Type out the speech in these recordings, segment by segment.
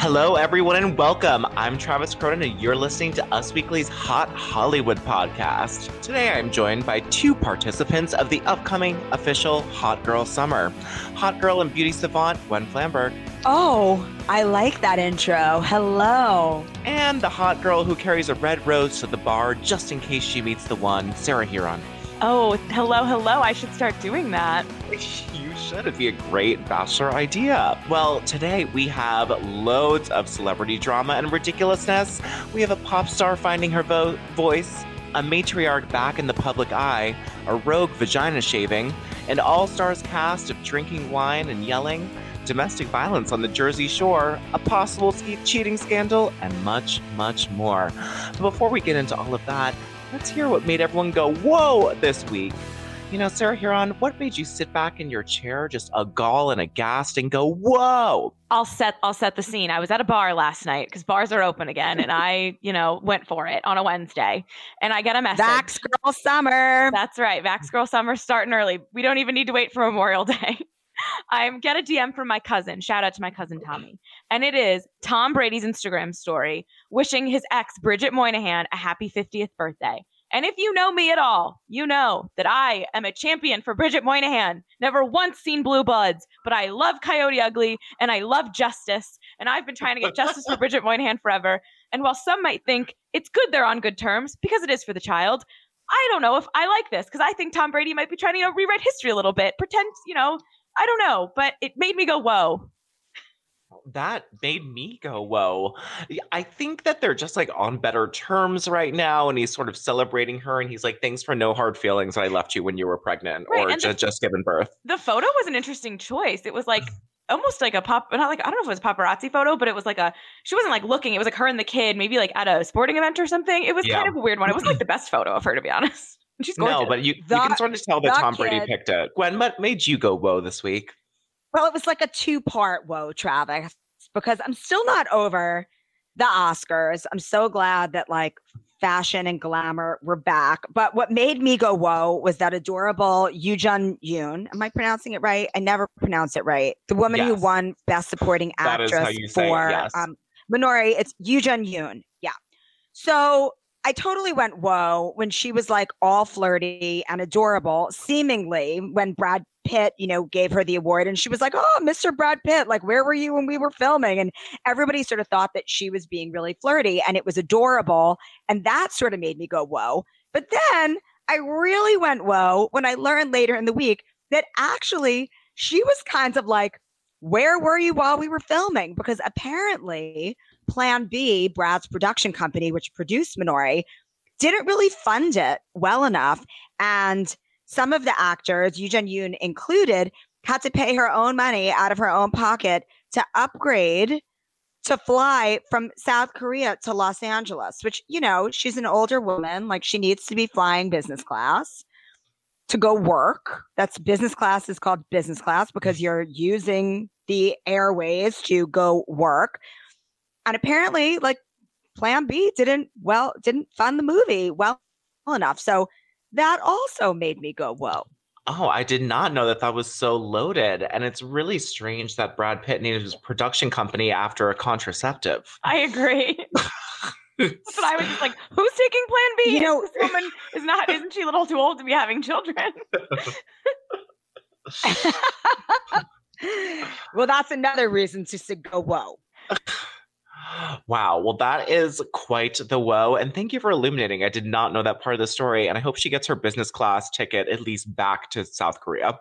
Hello, everyone, and welcome. I'm Travis Cronin, and you're listening to Us Weekly's Hot Hollywood podcast. Today, I'm joined by two participants of the upcoming official Hot Girl Summer Hot Girl and Beauty Savant, Gwen Flamberg. Oh, I like that intro. Hello. And the hot girl who carries a red rose to the bar just in case she meets the one, Sarah Hearon. Oh, hello, hello. I should start doing that. You should. It'd be a great bachelor idea. Well, today we have loads of celebrity drama and ridiculousness. We have a pop star finding her vo- voice, a matriarch back in the public eye, a rogue vagina shaving, an all stars cast of drinking wine and yelling, domestic violence on the Jersey Shore, a possible ski- cheating scandal, and much, much more. But before we get into all of that, let's hear what made everyone go, whoa, this week. You know, Sarah Hearon, what made you sit back in your chair, just a gall and aghast, and go, whoa? I'll set I'll set the scene. I was at a bar last night because bars are open again, and I, you know, went for it on a Wednesday, and I get a message. Vax Girl Summer. That's right. Vax Girl Summer starting early. We don't even need to wait for Memorial Day. I get a DM from my cousin. Shout out to my cousin Tommy. And it is Tom Brady's Instagram story wishing his ex, Bridget Moynahan, a happy 50th birthday. And if you know me at all, you know that I am a champion for Bridget Moynahan. Never once seen Blue Bloods, but I love Coyote Ugly and I love justice. And I've been trying to get justice for Bridget Moynahan forever. And while some might think it's good they're on good terms because it is for the child, I don't know if I like this because I think Tom Brady might be trying to you know, rewrite history a little bit, pretend, you know, I don't know, but it made me go, whoa. That made me go, whoa. I think that they're just like on better terms right now. And he's sort of celebrating her. And he's like, thanks for no hard feelings. I left you when you were pregnant Right, or ju- the- just given birth. The photo was an interesting choice. It was like mm-hmm. almost like a pop, not like, I don't know if it was a paparazzi photo, but it was like a, she wasn't like looking. It was like her and the kid, maybe like at a sporting event or something. It was Yeah. kind of a weird one. It was like the best photo of her, to be honest. She's gorgeous. No, but you, you The- can sort of tell that Tom Brady kid- picked it. Gwen, what made you go, whoa, this week? Well, it was like a two part whoa, Travis, because I'm still not over the Oscars. I'm so glad that like fashion and glamour were back. But what made me go whoa was that adorable Yoo Jun Yoon. Am I pronouncing it right? I never pronounce it right. The woman who won Best Supporting That is Actress how you say it, for yes. um, Minari. It's Yoo Jun Yoon. Yeah. So I totally went whoa when she was like all flirty and adorable, seemingly when Brad Pitt, you know, gave her the award and she was like, Oh, Mr. Brad Pitt, like, where were you when we were filming? And everybody sort of thought that she was being really flirty and it was adorable. And that sort of made me go, Whoa. But then I really went whoa when I learned later in the week that actually she was kind of like, Where were you while we were filming? Because apparently, Plan B, Brad's production company, which produced Minari, didn't really fund it well enough. And some of the actors, Yoo Jun Yoon included, had to pay her own money out of her own pocket to upgrade to fly from South Korea to Los Angeles, which, you know, she's an older woman. Like she needs to be flying business class to go work. That's business class is called business class because you're using the airways to go work. And apparently, like Plan B didn't well didn't fund the movie well enough. So that also made me go, whoa. Oh, I did not know that that was so loaded. And it's really strange that Brad Pitt needed his production company after a contraceptive. I agree. That's what I was just like, who's taking plan B? You know- this woman is not, isn't she a little too old to be having children? well, that's another reason to say go, whoa. Wow. Well, that is quite the woe. And thank you for illuminating. I did not know that part of the story. And I hope she gets her business class ticket at least back to South Korea.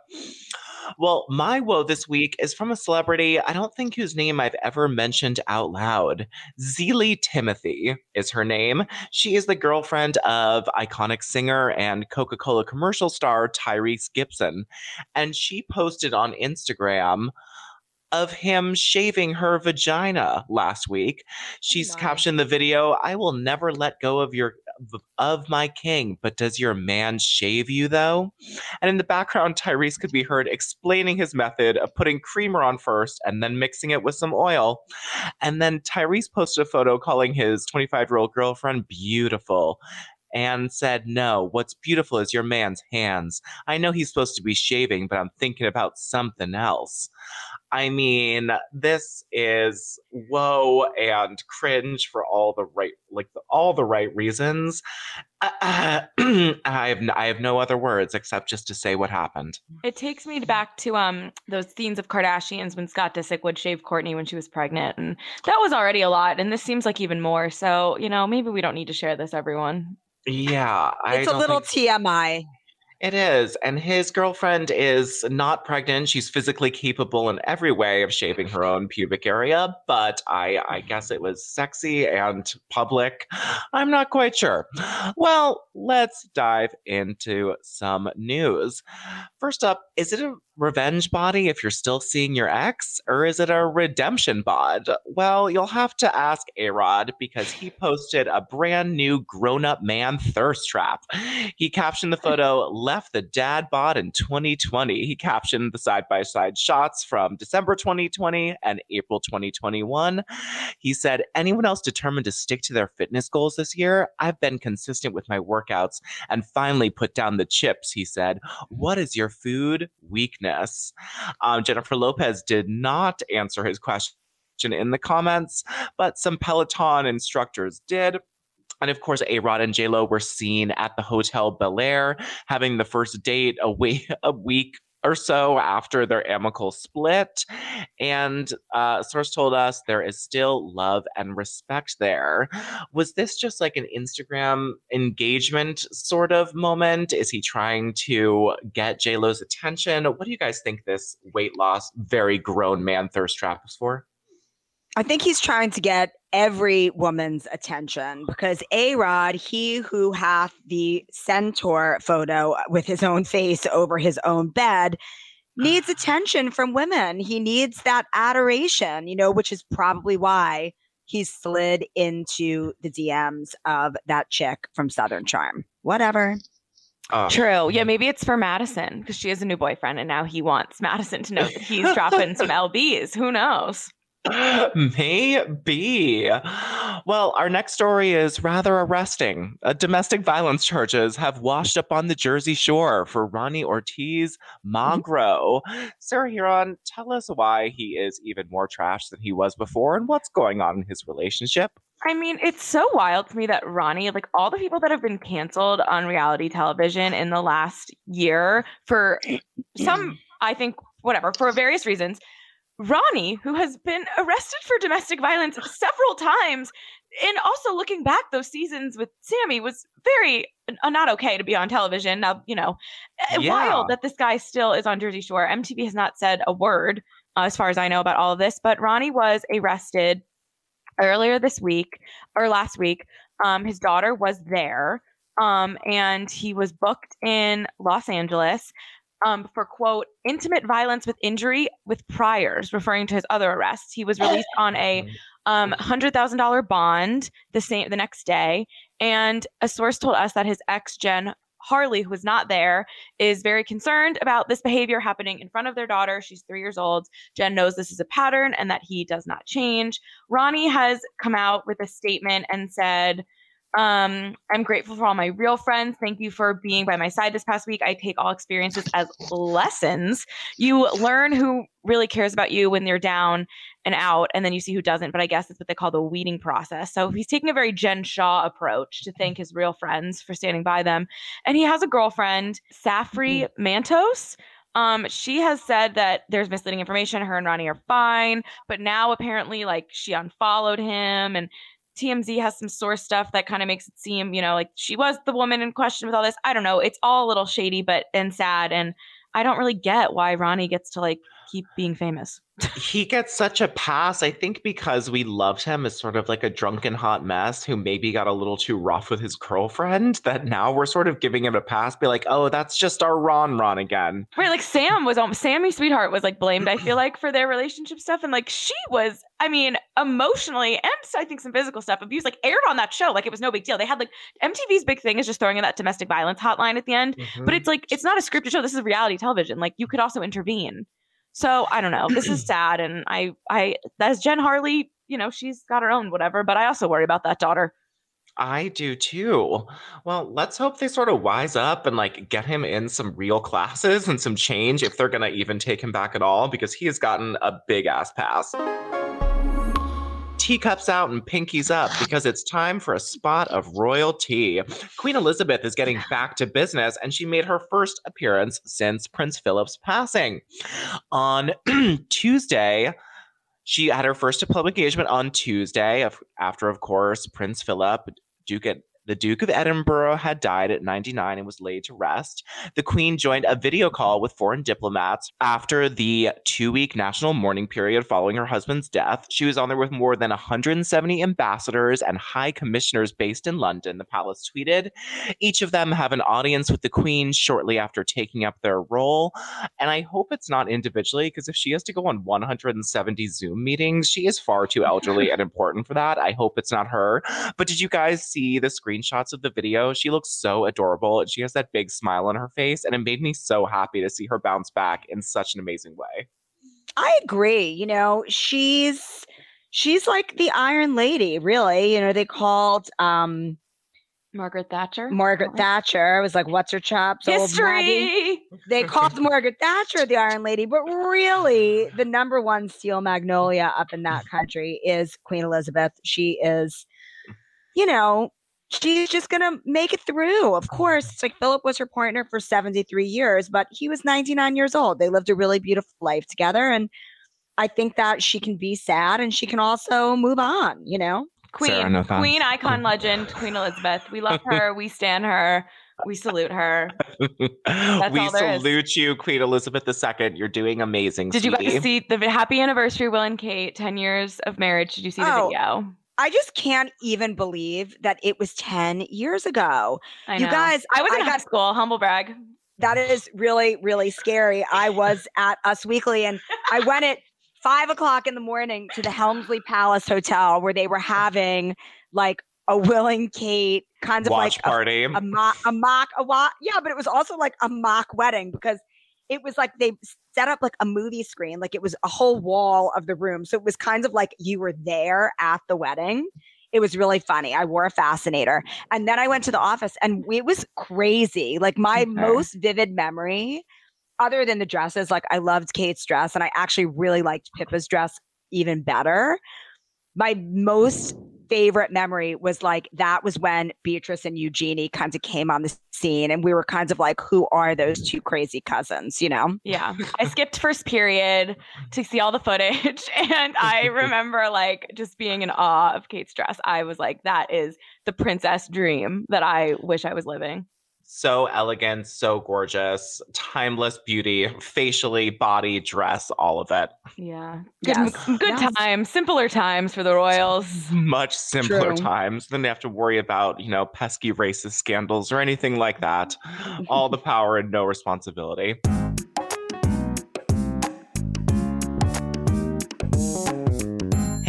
Well, my woe this week is from a celebrity I don't think whose name I've ever mentioned out loud. Zelie Timothy is her name. She is the girlfriend of iconic singer and Coca Cola commercial star Tyrese Gibson. And she posted on Instagram of him shaving her vagina last week. Oh, She's my. captioned the video, I will never let go of your of my king, but does your man shave you though? And in the background, Tyrese could be heard explaining his method of putting creamer on first and then mixing it with some oil. And then Tyrese posted a photo calling his 25 year old girlfriend beautiful and said, No, what's beautiful is your man's hands. I know he's supposed to be shaving, but I'm thinking about something else. I mean, this is whoa and cringe for all the right, like the, all the right reasons. Uh, I have n- I have no other words except just to say what happened. It takes me back to um those scenes of Kardashians when Scott Disick would shave Kourtney when she was pregnant, and that was already a lot, and this seems like even more. So you know, maybe we don't need to share this, everyone. Yeah, I It's a little think- TMI. It is. And his girlfriend is not pregnant. She's physically capable in every way of shaving her own pubic area, but I, I guess it was sexy and public. I'm not quite sure. Well, let's dive into some news. First up, is it a revenge body if you're still seeing your ex, or is it a redemption bod? Well, you'll have to ask A Rod because he posted a brand new grown up man thirst trap. He captioned the photo, left the dad bod in 2020. He captioned the side by side shots from December 2020 and April 2021. He said, Anyone else determined to stick to their fitness goals this year? I've been consistent with my workouts and finally put down the chips, he said. What is your food weakness? Um, Jennifer Lopez did not answer his question in the comments, but some Peloton instructors did. And of course, A Rod and J Lo were seen at the Hotel Bel Air having the first date a week, a week or so after their amicable split. And uh, source told us there is still love and respect there. Was this just like an Instagram engagement sort of moment? Is he trying to get J Lo's attention? What do you guys think this weight loss, very grown man thirst trap is for? I think he's trying to get every woman's attention because A Rod, he who hath the centaur photo with his own face over his own bed, needs attention from women. He needs that adoration, you know, which is probably why he slid into the DMs of that chick from Southern Charm. Whatever. Oh. True. Yeah, maybe it's for Madison because she has a new boyfriend and now he wants Madison to know that he's dropping some LBs. Who knows? Maybe. Well, our next story is rather arresting. Uh, domestic violence charges have washed up on the Jersey Shore for Ronnie Ortiz Magro. Sarah Hearon, tell us why he is even more trash than he was before and what's going on in his relationship. I mean, it's so wild to me that Ronnie, like all the people that have been canceled on reality television in the last year for some, I think, whatever, for various reasons, Ronnie, who has been arrested for domestic violence several times, and also looking back, those seasons with Sammy was very uh, not okay to be on television. Now, you know, uh, Yeah. wild that this guy still is on Jersey Shore. MTV has not said a word, uh, as far as I know, about all of this, but Ronnie was arrested earlier this week or last week. Um, his daughter was there, um, and he was booked in Los Angeles um, for quote intimate violence with injury with priors, referring to his other arrests. He was released on a um, hundred thousand dollar bond the same the next day, and a source told us that his ex Jen Harley, who was not there, is very concerned about this behavior happening in front of their daughter. She's three years old. Jen knows this is a pattern and that he does not change. Ronnie has come out with a statement and said, um, I'm grateful for all my real friends. Thank you for being by my side this past week. I take all experiences as lessons. You learn who really cares about you when they're down and out, and then you see who doesn't. But I guess that's what they call the weeding process. So he's taking a very Jen Shah approach to thank his real friends for standing by them. And he has a girlfriend, Saffire Matos. Um, she has said that there's misleading information. Her and Ronnie are fine, but now apparently, like, she unfollowed him, and TMZ has some source stuff that kind of makes it seem, you know, like she was the woman in question with all this. I don't know. It's all a little shady, but and sad, and I don't really get why Ronnie gets to like keep being famous. He gets such a pass, I think, because we loved him as sort of like a drunken hot mess who maybe got a little too rough with his girlfriend. That now we're sort of giving him a pass, be like, oh, that's just our Ron Ron again. Right, like Sam was on Sammy Sweetheart was like blamed, I feel like, for their relationship stuff. And like she was, I mean, emotionally and I think some physical stuff abuse, like aired on that show. Like it was no big deal. They had like MTV's big thing is just throwing in that domestic violence hotline at the end. Mm-hmm. But it's like it's not a scripted show. This is reality television. Like you could also intervene. So I don't know. This is sad, and I, I, as Jen Harley, you know, she's got her own whatever. But I also worry about that daughter. I do too. Well, let's hope they sort of wise up and like get him in some real classes and some change if they're going to even take him back at all because he has gotten a big ass pass teacups out and pinkies up because it's time for a spot of royalty. Queen Elizabeth is getting back to business and she made her first appearance since Prince Philip's passing. On Tuesday, she had her first public engagement on Tuesday after, of course, Prince Philip, Duke the Duke of Edinburgh had died at 99 and was laid to rest. The Queen joined a video call with foreign diplomats after the two week national mourning period following her husband's death. She was on there with more than 170 ambassadors and high commissioners based in London, the palace tweeted. Each of them have an audience with the Queen shortly after taking up their role. And I hope it's not individually, because if she has to go on 170 Zoom meetings, she is far too elderly and important for that. I hope it's not her. But did you guys see the screen? Screenshots of the video. She looks so adorable and she has that big smile on her face. And it made me so happy to see her bounce back in such an amazing way. I agree. You know, she's she's like the Iron Lady, really. You know, they called um Margaret Thatcher. Margaret Thatcher. I was like, what's her chops? History. They called Margaret Thatcher the Iron Lady, but really, the number one steel magnolia up in that country is Queen Elizabeth. She is, you know, she's just going to make it through. Of oh. course, like Philip was her partner for 73 years, but he was 99 years old. They lived a really beautiful life together. And I think that she can be sad and she can also move on, you know? Queen, Sarah, no Queen icon legend, Queen Elizabeth. We love her. We stand her. We salute her. we salute you, Queen Elizabeth II. You're doing amazing. Did sweetie. you guys see the happy anniversary, Will and Kate, 10 years of marriage? Did you see the oh, video? I just can't even believe that it was 10 years ago. You guys, I was in I high got, school, humble brag. That is really, really scary. I was at Us Weekly and I went at five o'clock in the morning to the Helmsley Palace Hotel where they were having like a Will and Kate kind of Watch like party. A, a, mock, a mock, a wa- yeah, but it was also like a mock wedding because it was like they set up like a movie screen, like it was a whole mm. wall of the room. So it was kind of like you were there at the wedding. It was really funny. I wore a fascinator. And then I went to the office and it was crazy. Like my okay. most vivid memory, other than the dresses, like I loved Kate's dress and I actually really liked Pippa's dress even better. My most favorite memory was like that was when Beatrice and Eugenie kind of came on the scene and we were kind of like, who are those two crazy cousins, you know? Yeah. I skipped first period to see all the footage. And I remember like just being in awe of Kate's dress. I was like, that is the princess dream that I wish I was living so elegant, so gorgeous, timeless beauty, facially, body, dress, all of it. Yeah. Good, yes. good yes. times, simpler times for the royals. Much simpler True. times than they have to worry about, you know, pesky racist scandals or anything like that. all the power and no responsibility.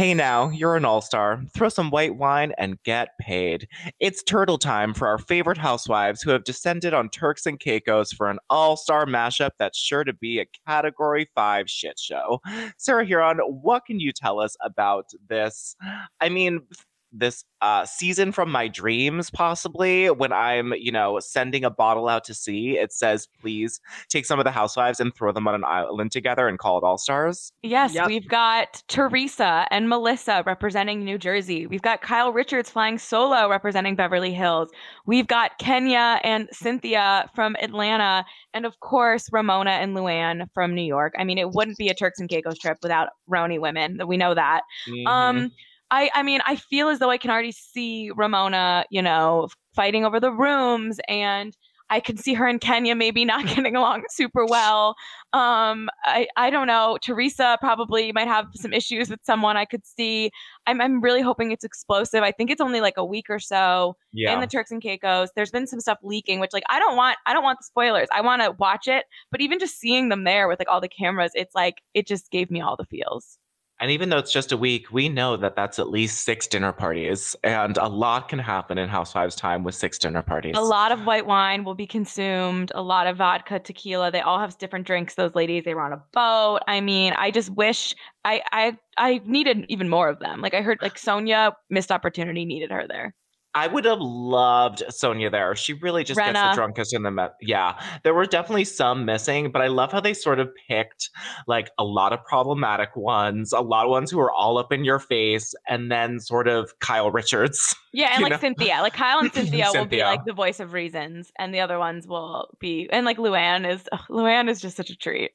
Hey now, you're an all star. Throw some white wine and get paid. It's turtle time for our favorite housewives who have descended on Turks and Caicos for an all star mashup that's sure to be a category five shit show. Sarah Hearon, what can you tell us about this? I mean, this uh, season from my dreams, possibly when I'm, you know, sending a bottle out to sea. It says, please take some of the housewives and throw them on an island together and call it All Stars. Yes, Yep. we've got Teresa and Melissa representing New Jersey. We've got Kyle Richards flying solo representing Beverly Hills. We've got Kenya and Cynthia from Atlanta. And of course, Ramona and Luann from New York. I mean, it wouldn't be a Turks and Caicos trip without Roni women. We know that. Mhm. Um, I, I mean, I feel as though I can already see Ramona, you know, fighting over the rooms, and I can see her and Kenya maybe not getting along super well. Um, I, I don't know. Teresa probably might have some issues with someone. I could see. I'm, I'm really hoping it's explosive. I think it's only like a week or so yeah. in the Turks and Caicos. There's been some stuff leaking, which like I don't want. I don't want the spoilers. I want to watch it. But even just seeing them there with like all the cameras, it's like it just gave me all the feels. And even though it's just a week, we know that that's at least six dinner parties. And a lot can happen in Housewives time with six dinner parties. A lot of white wine will be consumed, a lot of vodka, tequila. They all have different drinks, those ladies. They were on a boat. I mean, I just wish I I I needed even more of them. Like I heard like Sonja missed opportunity, needed her there. I would have loved Sonja there. She really just gets Brenna. the drunkest in the Met. Yeah, there were definitely some missing, but I love how they sort of picked like a lot of problematic ones, a lot of ones who are all up in your face, and then sort of Kyle Richards. Yeah, and like know? Cynthia. Like Kyle and Cynthia, will be like the voice of reasons, and the other ones will be and like Luann is ugh, Luann is just such a treat.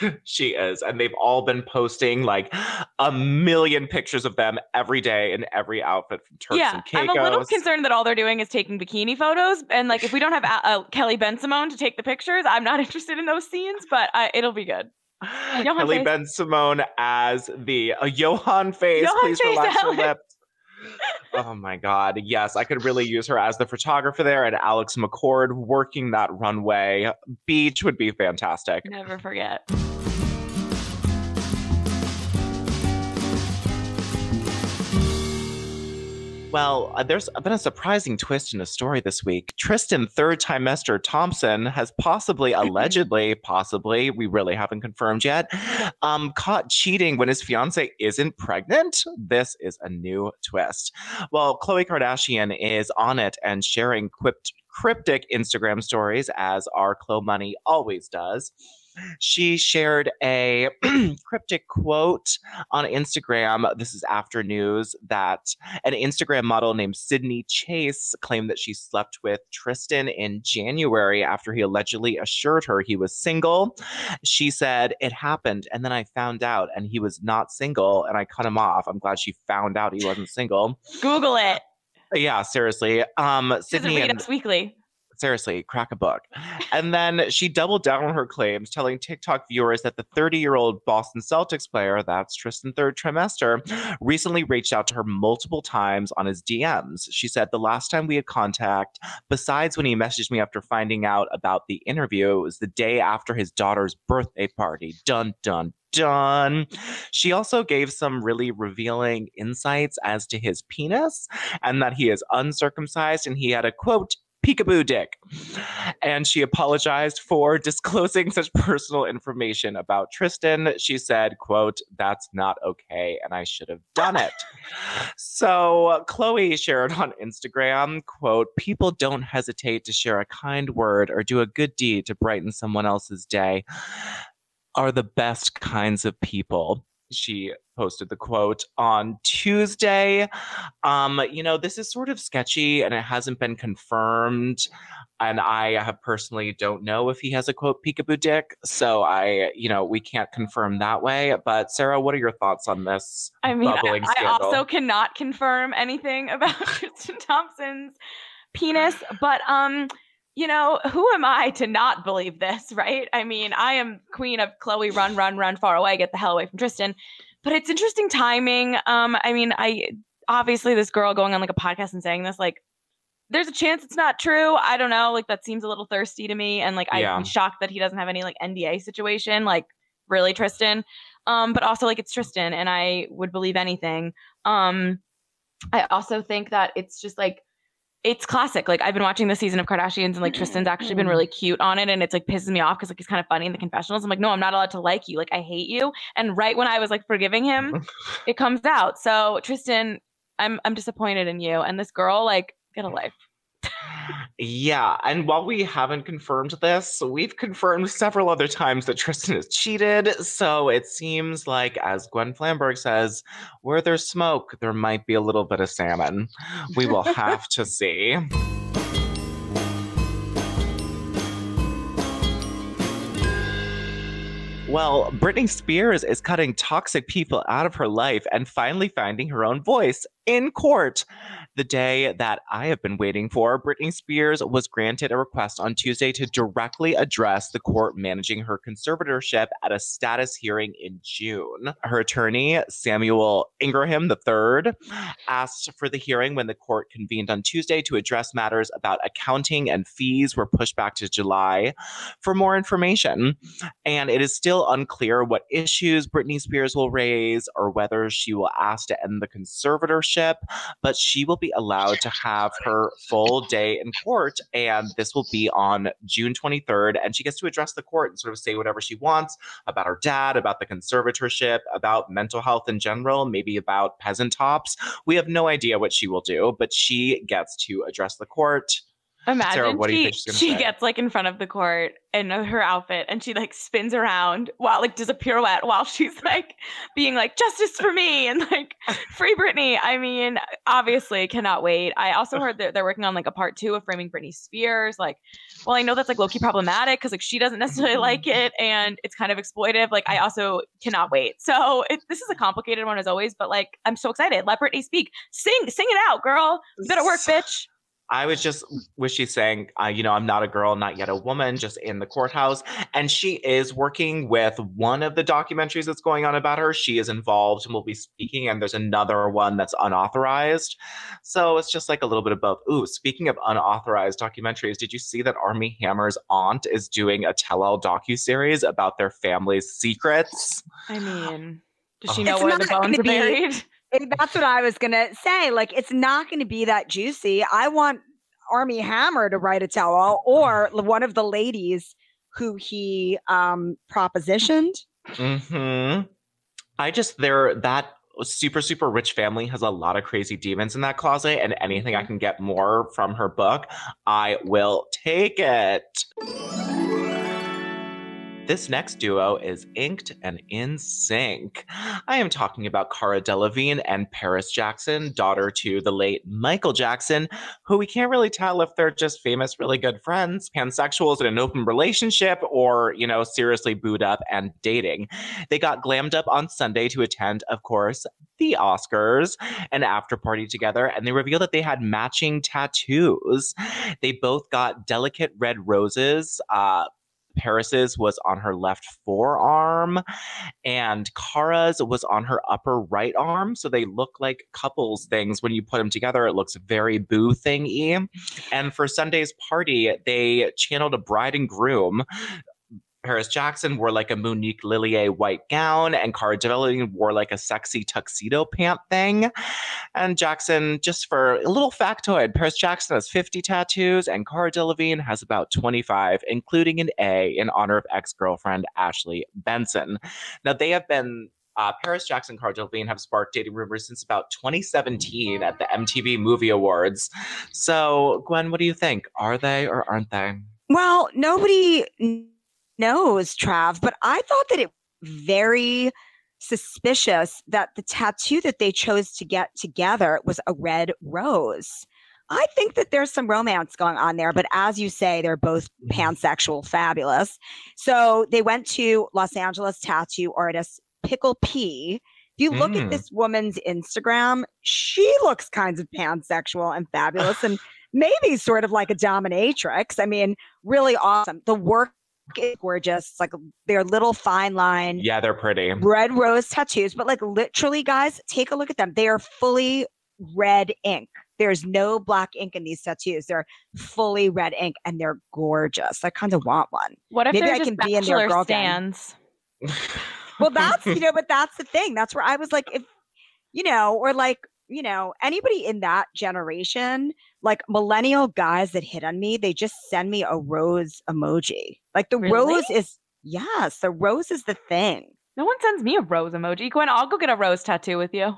she is, and they've all been posting like a million pictures of them every day in every outfit from Turks yeah, and I'm a little concerned that all they're doing is taking bikini photos, and like if we don't have uh, uh, Kelly Bensimon to take the pictures, I'm not interested in those scenes, but I, it'll be good. Johan Kelly Face. Ben Simone as the uh, Johan face. Johan Please Face relax your lips. Oh my God. Yes, I could really use her as the photographer there and Alex McCord working that runway. Beach would be fantastic. Never forget. Well, uh, there's been a surprising twist in a story this week. Tristan third trimester Thompson has possibly, allegedly, possibly, we really haven't confirmed yet, um, caught cheating when his fiance isn't pregnant. This is a new twist. Well, Khloe Kardashian is on it and sharing quipped, cryptic Instagram stories, as our Khloe Money always does. She shared a cryptic quote on Instagram. This is after news that an Instagram model named Sydney Chase claimed that she slept with Tristan in January after he allegedly assured her he was single. She said, It happened, and then I found out, and he was not single, and I cut him off. I'm glad she found out he wasn't single. Google it. Yeah, seriously. Um, Sydney read and us weekly. Seriously, crack a book. And then she doubled down on her claims, telling TikTok viewers that the 30 year old Boston Celtics player, that's Tristan third trimester, recently reached out to her multiple times on his DMs. She said the last time we had contact, besides when he messaged me after finding out about the interview, it was the day after his daughter's birthday party. Dun, dun, dun. She also gave some really revealing insights as to his penis and that he is uncircumcised and he had a quote, peekaboo dick. And she apologized for disclosing such personal information about Tristan. She said, quote, that's not okay and I should have done it. so uh, Khloe shared on Instagram, quote, people don't hesitate to share a kind word or do a good deed to brighten someone else's day are the best kinds of people. She posted the quote on Tuesday. Um, you know, this is sort of sketchy and it hasn't been confirmed. And I have personally don't know if he has a quote peekaboo dick. So I, you know, we can't confirm that way. But Sarah, what are your thoughts on this? I mean, I, I also cannot confirm anything about Tristan Thompson's penis, but um, you know, who am I to not believe this, right? I mean, I am queen of Khloe, run, run, run far away, get the hell away from Tristan. But it's interesting timing. Um, I mean, I obviously this girl going on like a podcast and saying this, like, there's a chance it's not true. I don't know. Like that seems a little thirsty to me, and like Yeah. I'm shocked that he doesn't have any like NDA situation. Like, really, Tristan. Um, but also like it's Tristan, and I would believe anything. Um, I also think that it's just like it's classic. Like I've been watching the season of Kardashians, and like Tristan's actually been really mm. cute on it, and it's like pisses me off because like he's kind of funny in the confessionals. I'm like, no, I'm not allowed to like you. Like I hate you. And right when I was like forgiving him, mm-hmm. it comes out. So Tristan, I'm I'm disappointed in you. And this girl, like, get a life. Yeah, and while we haven't confirmed this, we've confirmed several other times that Tristan has cheated. So it seems like, as Gwen Flamberg says, where there's smoke, there might be a little bit of salmon. We will have to see. Well, Britney Spears is cutting toxic people out of her life and finally finding her own voice in court. The day that I have been waiting for, Britney Spears was granted a request on Tuesday to directly address the court managing her conservatorship at a status hearing in June. Her attorney, Samuel Ingham III, asked for the hearing when the court convened on Tuesday to address matters about accounting and fees were pushed back to July. For more information, and it is still unclear what issues Britney Spears will raise or whether she will ask to end the conservatorship, but she will be allowed to have her full day in court. And this will be on June 23rd. And she gets to address the court and sort of say whatever she wants about her dad, about the conservatorship, about mental health in general, maybe about peasant tops. We have no idea what she will do, but she gets to address the court. Imagine Sarah, what do you she, think she's she say? gets like in front of the court in her outfit and she like spins around while like does a pirouette while she's like being like justice for me and like free Britney. I mean, obviously cannot wait. I also heard that they're working on like a part two of framing Britney Spears. Like, well, I know that's like low key problematic because like she doesn't necessarily mm-hmm. like it and it's kind of exploitive. Like, I also cannot wait. So it, this is a complicated one as always, but like I'm so excited. Let Britney speak. Sing, sing it out, girl. You better work, bitch. I was just wish she's saying, uh, you know, I'm not a girl, not yet a woman, just in the courthouse. And she is working with one of the documentaries that's going on about her. She is involved and will be speaking, and there's another one that's unauthorized. So it's just like a little bit of both. Ooh, speaking of unauthorized documentaries, did you see that Armie Hammer's aunt is doing a tell-all docu-series about their family's secrets? I mean, does Oh. she know It's where the bones are be- buried? That's what I was gonna say. Like, it's not gonna be that juicy. I want Armie Hammer to write a tell-all, or one of the ladies who he um propositioned. hmm I just there that super super rich family has a lot of crazy demons in that closet, and anything I can get more from her book, I will take it. This next duo is inked and in sync. I am talking about Cara Delevingne and Paris Jackson, daughter to the late Michael Jackson, who we can't really tell if they're just famous, really good friends, pansexuals in an open relationship, or, you know, seriously booed up and dating. They got glammed up on Sunday to attend, of course, the Oscars, an after party together, and they revealed that they had matching tattoos. They both got delicate red roses. Uh, Paris's was on her left forearm, and Cara's was on her upper right arm. So they look like couples things. When you put them together, it looks very boo thingy. And for Sunday's party, they channeled a bride and groom. Paris Jackson wore like a Monique Lhuillier white gown, and Cara Delevingne wore like a sexy tuxedo pant thing. And Jackson, just for a little factoid, Paris Jackson has 50 tattoos, and Cara Delevingne has about 25, including an A in honor of ex-girlfriend Ashley Benson. Now they have been. Uh, Paris Jackson and Cara Delevingne have sparked dating rumors since about 2017 at the MTV Movie Awards. So, Gwen, what do you think? Are they or aren't they? Well, nobody knows, Trav, but I thought that it very suspicious that the tattoo that they chose to get together was a red rose. I think that there's some romance going on there, but as you say, they're both pansexual, fabulous. So they went to Los Angeles tattoo artist Pickle P. If you look Mm. at this woman's Instagram, she looks kind of pansexual and fabulous and maybe sort of like a dominatrix. I mean, really awesome. The work is gorgeous. It's like their little fine line Yeah, they're pretty. red rose tattoos, but like literally, guys, take a look at them. They are fully red ink. There's no black ink in these tattoos. They're fully red ink and they're gorgeous. I kind of want one. What if Maybe they're I just can be in their girl stands? Well, that's, you know, but that's the thing. That's where I was like, if, you know, or like, you know, anybody in that generation, like millennial guys that hit on me, they just send me a rose emoji. Like the Really? rose is, yes, the rose is the thing. No one sends me a rose emoji. Gwen, I'll go get a rose tattoo with you.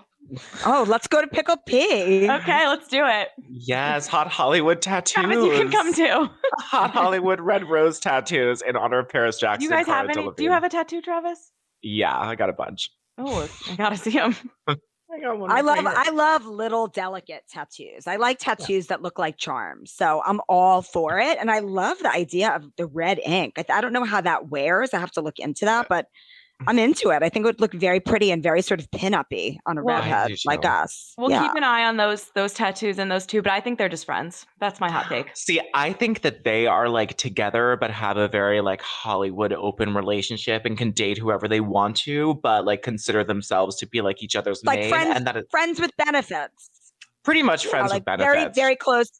Oh, let's go to Pickle P. Okay, let's do it. Yes, hot Hollywood tattoos. Travis, you can come too. hot Hollywood red rose tattoos in honor of Paris Jackson. You guys have any? Do you have a tattoo, Travis? Yeah, I got a bunch. Oh, I gotta see him. I. I love. I love little delicate tattoos. I like tattoos that look like charms. So I'm all for it. And I love the idea of the red ink. I, I don't know how that wears. I have to look into that, but I'm into it. I think it would look very pretty and very sort of pin-uppy on a Well- I redhead like us. We'll yeah. keep an eye on those those tattoos and those two, but I think they're just friends. That's my hot take. See, I think that they are like together, but have a very like Hollywood open relationship and can date whoever they want to, but like consider themselves to be like each other's Like main, friends- and that is Friends with benefits. pretty much Yeah, friends like with benefits. Very, very close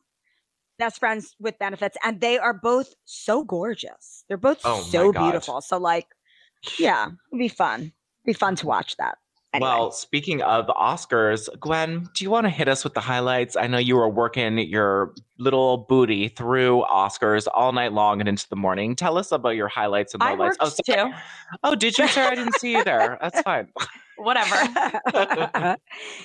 best friends with benefits. And they are both so gorgeous. They're both Oh so beautiful. So like, yeah, it'd be fun. It'd be fun to watch that. Anyway. Well, speaking of Oscars, Gwen, do you want to hit us with the highlights? I know you were working your little booty through Oscars all night long and into the morning. Tell us about your highlights and I lowlights. worked Oh, sorry. too. Oh, did you, sir? I didn't see you there. That's fine. Whatever.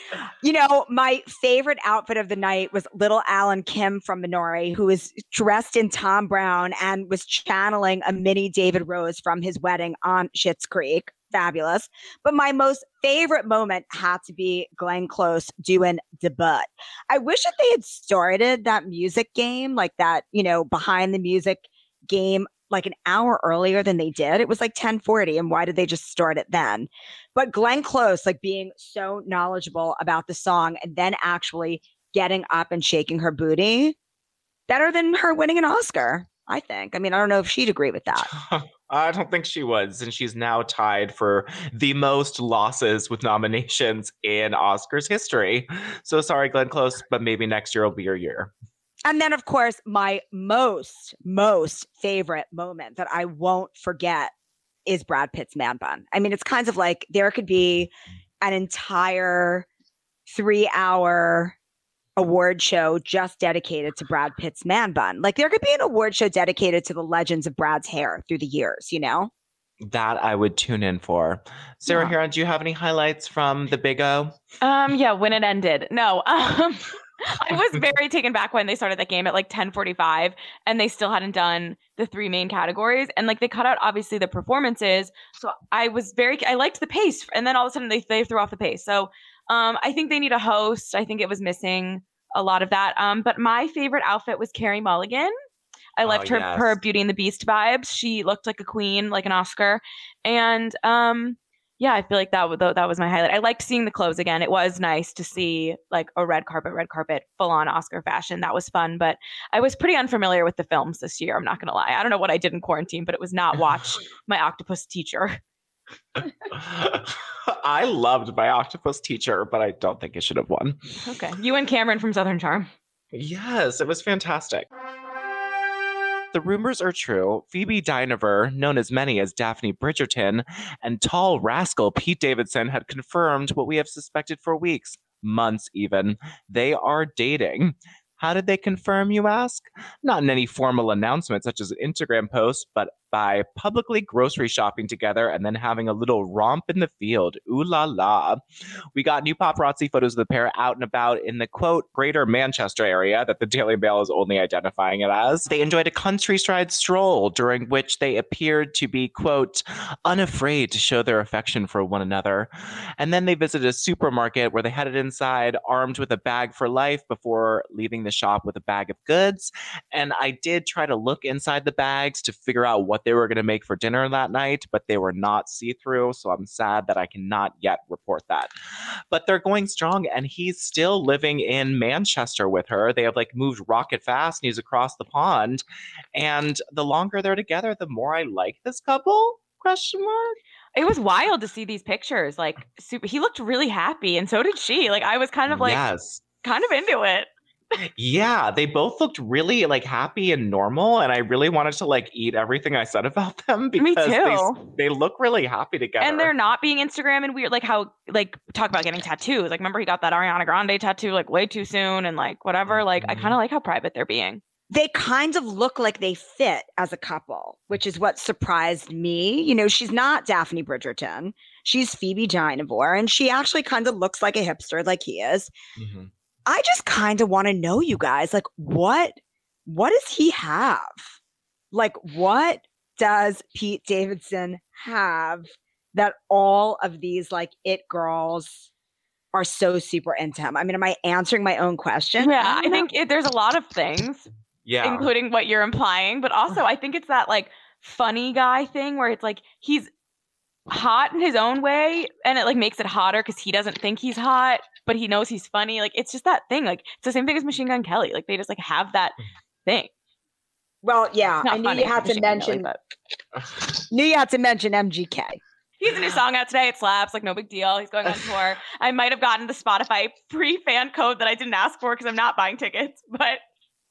you know, my favorite outfit of the night was little Alan Kim from Minari, who was dressed in Thom Browne and was channeling a mini David Rose from his wedding on Schitt's Creek. Fabulous. But my most favorite moment had to be Glenn Close doing the butt. I wish that they had started that music game, like that, you know, behind the music game like an hour earlier than they did. It was like 1040. And why did they just start it then? But Glenn Close, like being so knowledgeable about the song and then actually getting up and shaking her booty, better than her winning an Oscar, I think. I mean, I don't know if she'd agree with that. I don't think she was, and she's now tied for the most losses with nominations in Oscars history. So sorry, Glenn Close, but maybe next year will be your year. And then, of course, my most, most favorite moment that I won't forget is Brad Pitt's man bun. I mean, it's kind of like there could be an entire three hour award show just dedicated to Brad Pitt's man bun. Like there could be an award show dedicated to the legends of Brad's hair through the years, you know? That I would tune in for. Sarah Yeah. Hearon, do you have any highlights from the Big O? Um, yeah, when it ended. No. Um I was very taken back when they started that game at like 10:45 and they still hadn't done the three main categories and like they cut out obviously the performances. So I was very I liked the pace and then all of a sudden they they threw off the pace. So um I think they need a host. I think it was missing a lot of that. Um but my favorite outfit was Carey Mulligan. I Oh, her yes. her Beauty and the Beast vibes. She looked like a queen, like an Oscar. And um yeah, I feel like that was that was my highlight. I liked seeing the clothes again. It was nice to see like a red carpet, red carpet, full on Oscar fashion. That was fun. But I was pretty unfamiliar with the films this year. I'm not gonna lie. I don't know what I did in quarantine, but it was not watch my octopus teacher. I loved my octopus teacher, but I don't think it should have won. Okay, you and Cameron from Southern Charm. Yes, it was fantastic. The rumors are true. Phoebe Dynevor, known as many as Daphne Bridgerton, and tall rascal Pete Davidson had confirmed what we have suspected for weeks, months even. They are dating. How did they confirm, you ask? Not in any formal announcement, such as an Instagram post, but by publicly grocery shopping together and then having a little romp in the field. Ooh la la. We got new paparazzi photos of the pair out and about in the quote, greater Manchester area that the Daily Mail is only identifying it as. They enjoyed a countryside stroll during which they appeared to be, quote, unafraid to show their affection for one another. And then they visited a supermarket where they headed inside armed with a bag for life before leaving the shop with a bag of goods. And I did try to look inside the bags to figure out what they were going to make for dinner that night, but they were not see through. So I'm sad that I cannot yet report that. But they're going strong, and he's still living in Manchester with her. They have like moved rocket fast, and he's across the pond. And the longer they're together, the more I like this couple. Question mark. It was wild to see these pictures. Like, super, he looked really happy, and so did she. Like, I was kind of like, yes. kind of into it. Yeah, they both looked really like happy and normal, and I really wanted to like eat everything I said about them because they, too. they look really happy together. And they're not being Instagram and weird, like how like talk about getting tattoos. Like remember he got that Ariana Grande tattoo like way too soon and like whatever. Like I kind of like how private they're being. they kind of look like they fit as a couple, which is what surprised me. You know, she's not Daphne Bridgerton. She's Phoebe Dynevor, and she actually kind of looks like a hipster, like he is. Mm-hmm. I just kind of want to know you guys, like, what, what does he have? Like, what does Pete Davidson have that all of these like it girls are so super into him? I mean, am I answering my own question? Yeah, don't I think it, there's a lot of things, Yeah. including what you're implying, but also oh. I think it's that like funny guy thing where it's like he's hot in his own way and it like makes it hotter because he doesn't think he's hot but he knows he's funny like it's just that thing like it's the same thing as machine gun kelly like they just like have that mm. thing Well, yeah, I knew funny you had to Machine Gun Kelly, mention. but Knew you had to mention MGK. he has a new song out today it slaps like no big deal he's going on tour i might have gotten the spotify pre-fan code that i didn't ask for because i'm not buying tickets but that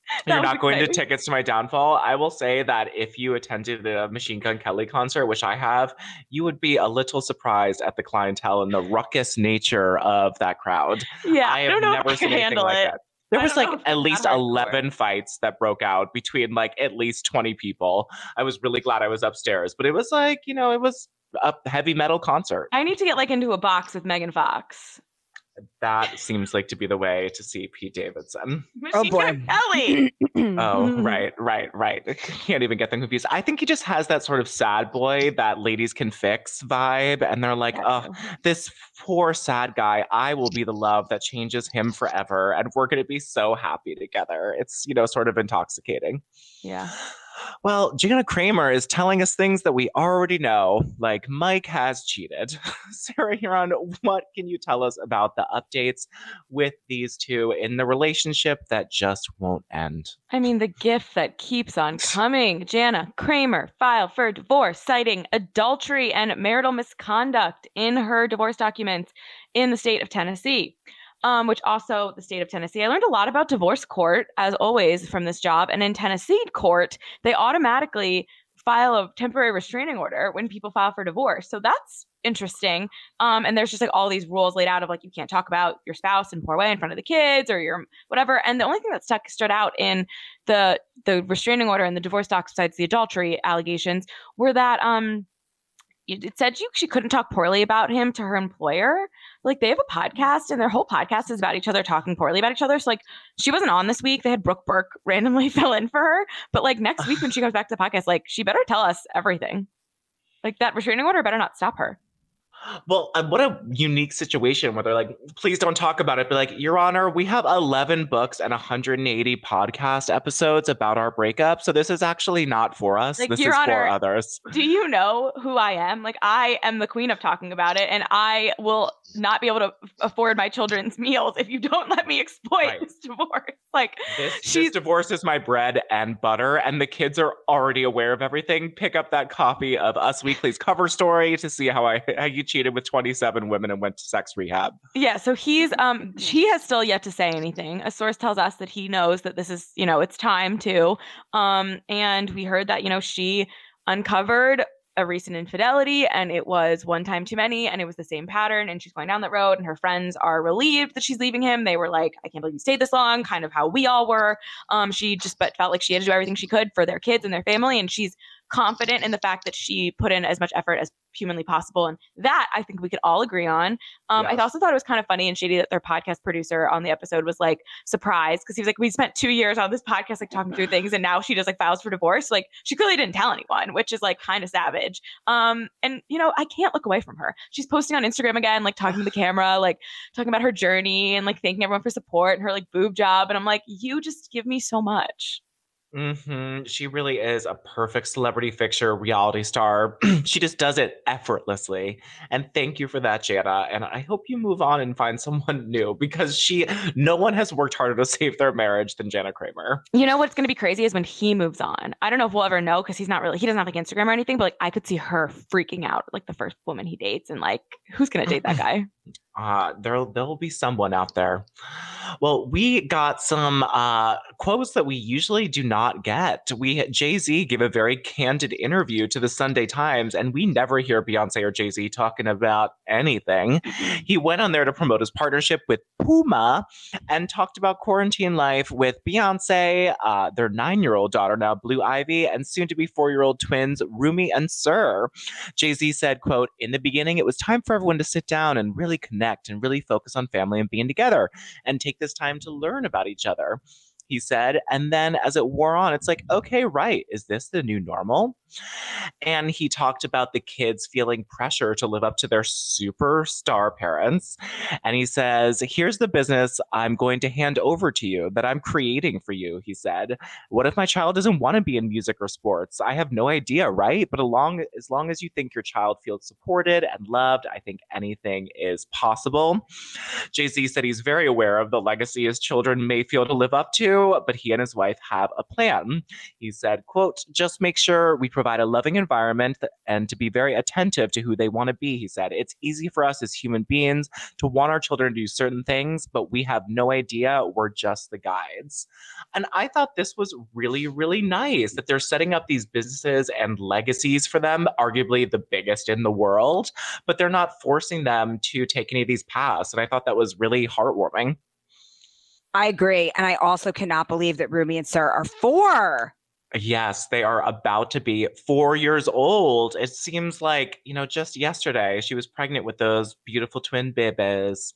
You're not going to tickets to my downfall. I will say that if you attended the Machine Gun Kelly concert, which I have, you would be a little surprised at the clientele and the ruckus nature of that crowd. yeah I i, have don't never seen anything like it that. There was like at least that hardcore. 11 fights that broke out between like at least 20 people. I was really glad I was upstairs, but it was like, you know, it was a heavy metal concert. I need to get like into a box with Megan Fox. That seems like to be the way to see Pete Davidson. Oh, boy. Gun Kelly. Oh, mm-hmm. right, right, right. Can't even get them confused. I think he just has that sort of sad boy that ladies can fix vibe. And they're like, oh, this poor sad guy, I will be the love that changes him forever. And we're going to be so happy together. It's, you know, sort of intoxicating. yeah. Well, Jana Kramer is telling us things that we already know, like Mike has cheated. Sarah Hearon, what can you tell us about the updates with these two in the relationship that just won't end? I mean, the gift that keeps on coming. Jana Kramer filed for divorce, citing adultery and marital misconduct in her divorce documents in the state of Tennessee. Um, which also the state of Tennessee. I learned a lot about divorce court, as always, from this job. And in Tennessee court, they automatically file a temporary restraining order when people file for divorce. So that's interesting. Um, and there's just like all these rules laid out of like you can't talk about your spouse in poor way in front of the kids or your whatever. And the only thing that stuck stood out in the the restraining order and the divorce docs besides the adultery allegations were that um it said you, she couldn't talk poorly about him to her employer. Like they have a podcast and their whole podcast is about each other talking poorly about each other. So like she wasn't on this week. They had Brooke Burke randomly fill in for her. But like next week when she comes back to the podcast, like she better tell us everything. Like that restraining order better not stop her. Well, what a unique situation where they're like, please don't talk about it. But like, Your Honor, we have 11 books and 180 podcast episodes about our breakup. So this is actually not for us. Like, this Your is Honor, for others. Do you know who I am? Like I am the queen of talking about it and I will not be able to afford my children's meals if you don't let me exploit Right. this divorce. Like This, She's- this divorce is my bread and butter, and the kids are already aware of everything. Pick up that copy of Us Weekly's cover story to see how I how you cheated with 27 women and went to sex rehab. Yeah, so he's um he has still yet to say anything. A source tells us that he knows that this is, you know, it's time to. Um and we heard that, you know, she uncovered a recent infidelity and it was one time too many and it was the same pattern and she's going down that road and her friends are relieved that she's leaving him. They were like, I can't believe you stayed this long, kind of how we all were. Um she just but felt like she had to do everything she could for their kids and their family and she's confident in the fact that she put in as much effort as humanly possible and that I think we could all agree on. Um, I also thought it was kind of funny and shady that their podcast producer on the episode was like surprised because he was like, "We spent two years on this podcast like talking through things, and now she just like files for divorce." Like she clearly didn't tell anyone, which is like kind of savage. Um, and you know, I can't look away from her. She's posting on Instagram again, like talking to the camera, like talking about her journey and like thanking everyone for support and her like boob job. And I'm like, you just give me so much. Hmm She really is a perfect celebrity fixture, reality star. she just does it effortlessly. And thank you for that, Jana. And I hope you move on and find someone new because she, no one has worked harder to save their marriage than Jana Kramer. You know what's going to be crazy is when he moves on. I don't know if we'll ever know because he's not really, he doesn't have like Instagram or anything, but like I could see her freaking out, like the first woman he dates, and like who's going to date that guy? Uh, there, there'll be someone out there. Well, we got some uh, quotes that we usually do not get. We Jay Z gave a very candid interview to the Sunday Times, and we never hear Beyonce or Jay Z talking about anything. He went on there to promote his partnership with Puma and talked about quarantine life with Beyonce, uh, their nine-year-old daughter now, Blue Ivy, and soon-to-be four-year-old twins, Rumi and Sir. Jay Z said, "quote In the beginning, it was time for everyone to sit down and really connect and really focus on family and being together, and take this time to learn about each other." He said, and then as it wore on, it's like, okay, right, is this the new normal? And he talked about the kids feeling pressure to live up to their superstar parents. And he says, Here's the business I'm going to hand over to you that I'm creating for you. He said, What if my child doesn't want to be in music or sports? I have no idea, right? But along, as long as you think your child feels supported and loved, I think anything is possible. Jay Z said he's very aware of the legacy his children may feel to live up to, but he and his wife have a plan. He said, quote, just make sure we provide a loving environment and to be very attentive to who they want to be. He said, it's easy for us as human beings to want our children to do certain things, but we have no idea. We're just the guides. And I thought this was really, really nice that they're setting up these businesses and legacies for them, arguably the biggest in the world, but they're not forcing them to take any of these paths. And I thought that was really heartwarming. I agree. And I also cannot believe that Rumi and Sir are four. Yes, they are about to be four years old. It seems like, you know, just yesterday she was pregnant with those beautiful twin babies.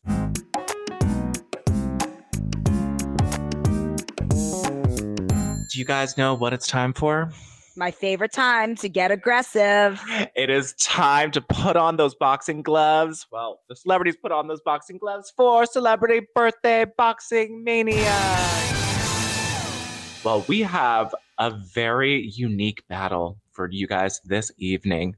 Do you guys know what it's time for? My favorite time to get aggressive. It is time to put on those boxing gloves. Well, the celebrities put on those boxing gloves for Celebrity Birthday Boxing Mania. Well, we have a very unique battle for you guys this evening.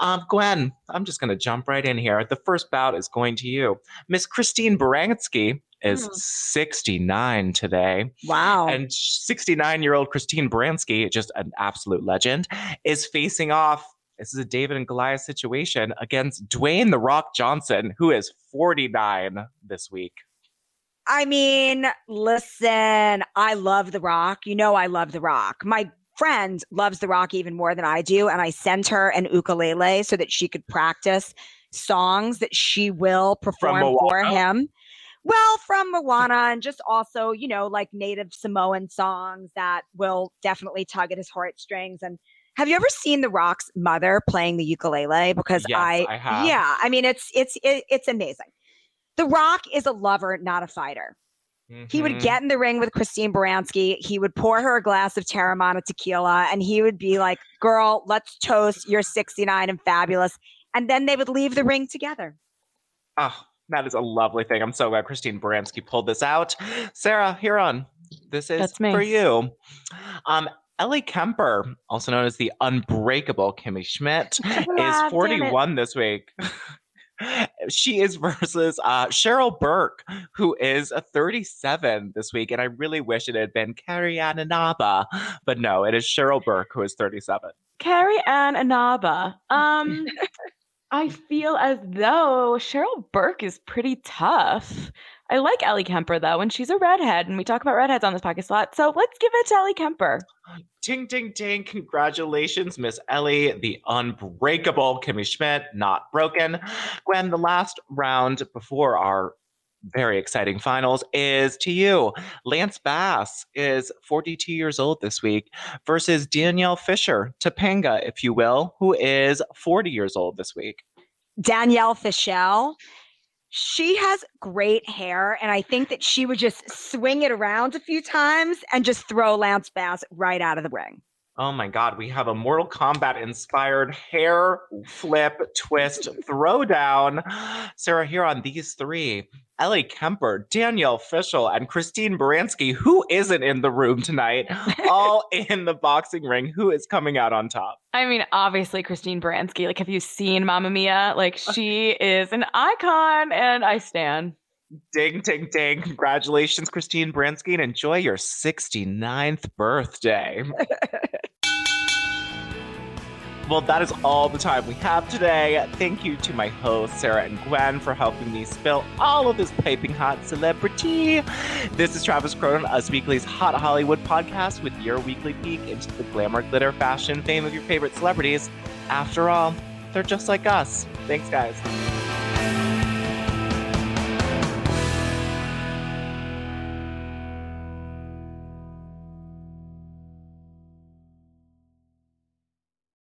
Um, Gwen, I'm just going to jump right in here. The first bout is going to you. Miss Christine Baranski is hmm. 69 today. Wow. And 69 year old Christine Baranski, just an absolute legend, is facing off. This is a David and Goliath situation against Dwayne The Rock Johnson, who is 49 this week. I mean, listen, I love The Rock. You know, I love The Rock. My friend loves The Rock even more than I do. And I sent her an ukulele so that she could practice songs that she will perform for him. Well, from Moana and just also, you know, like native Samoan songs that will definitely tug at his heartstrings. And have you ever seen The Rock's mother playing the ukulele? Because yes, I, I have. yeah, I mean, it's it's it, it's amazing. The Rock is a lover, not a fighter. He would Mhm. get in the ring with Christine Baranski. He would pour her a glass of Teremana tequila, and he would be like, "Girl, let's toast. You're 69 and fabulous." And then they would leave the ring together. Oh, that is a lovely thing. I'm so glad Christine Baranski pulled this out. Sarah Hearon, this is for you. Um, Ellie Kemper, also known as the unbreakable Kimmy Schmidt, Ah, is 41 this week. she is versus uh, Cheryl Burke, who is a 37 this week. And I really wish it had been Carrie Ann Inaba, but no, it is Cheryl Burke who is 37. Carrie Ann Anaba. Um, I feel as though Cheryl Burke is pretty tough. I like Ellie Kemper though, and she's a redhead, and we talk about redheads on this podcast a lot. So let's give it to Ellie Kemper. Ting, ting, ting. Congratulations, Miss Ellie, the unbreakable Kimmy Schmidt, not broken. Gwen, the last round before our very exciting finals is to you. Lance Bass is 42 years old this week versus Danielle Fisher, Topanga, if you will, who is 40 years old this week. Danielle Fischel. She has great hair, and I think that she would just swing it around a few times and just throw Lance Bass right out of the ring. Oh my God, we have a Mortal Kombat inspired hair flip twist throwdown. Sarah, Hearon these three Ellie Kemper, Danielle Fischel, and Christine Baranski, who isn't in the room tonight, all in the boxing ring. Who is coming out on top? I mean, obviously Christine Baranski. Like, have you seen Mamma Mia? Like, she is an icon, and I stand. Ding, ding, ding. Congratulations, Christine Baranski, and enjoy your 69th birthday. Well, that is all the time we have today. Thank you to my hosts, Sarah and Gwen, for helping me spill all of this piping hot celebrity. This is Travis Cronin, Us Weekly's Hot Hollywood podcast, with your weekly peek into the glamour, glitter, fashion, fame of your favorite celebrities. After all, they're just like us. Thanks, guys.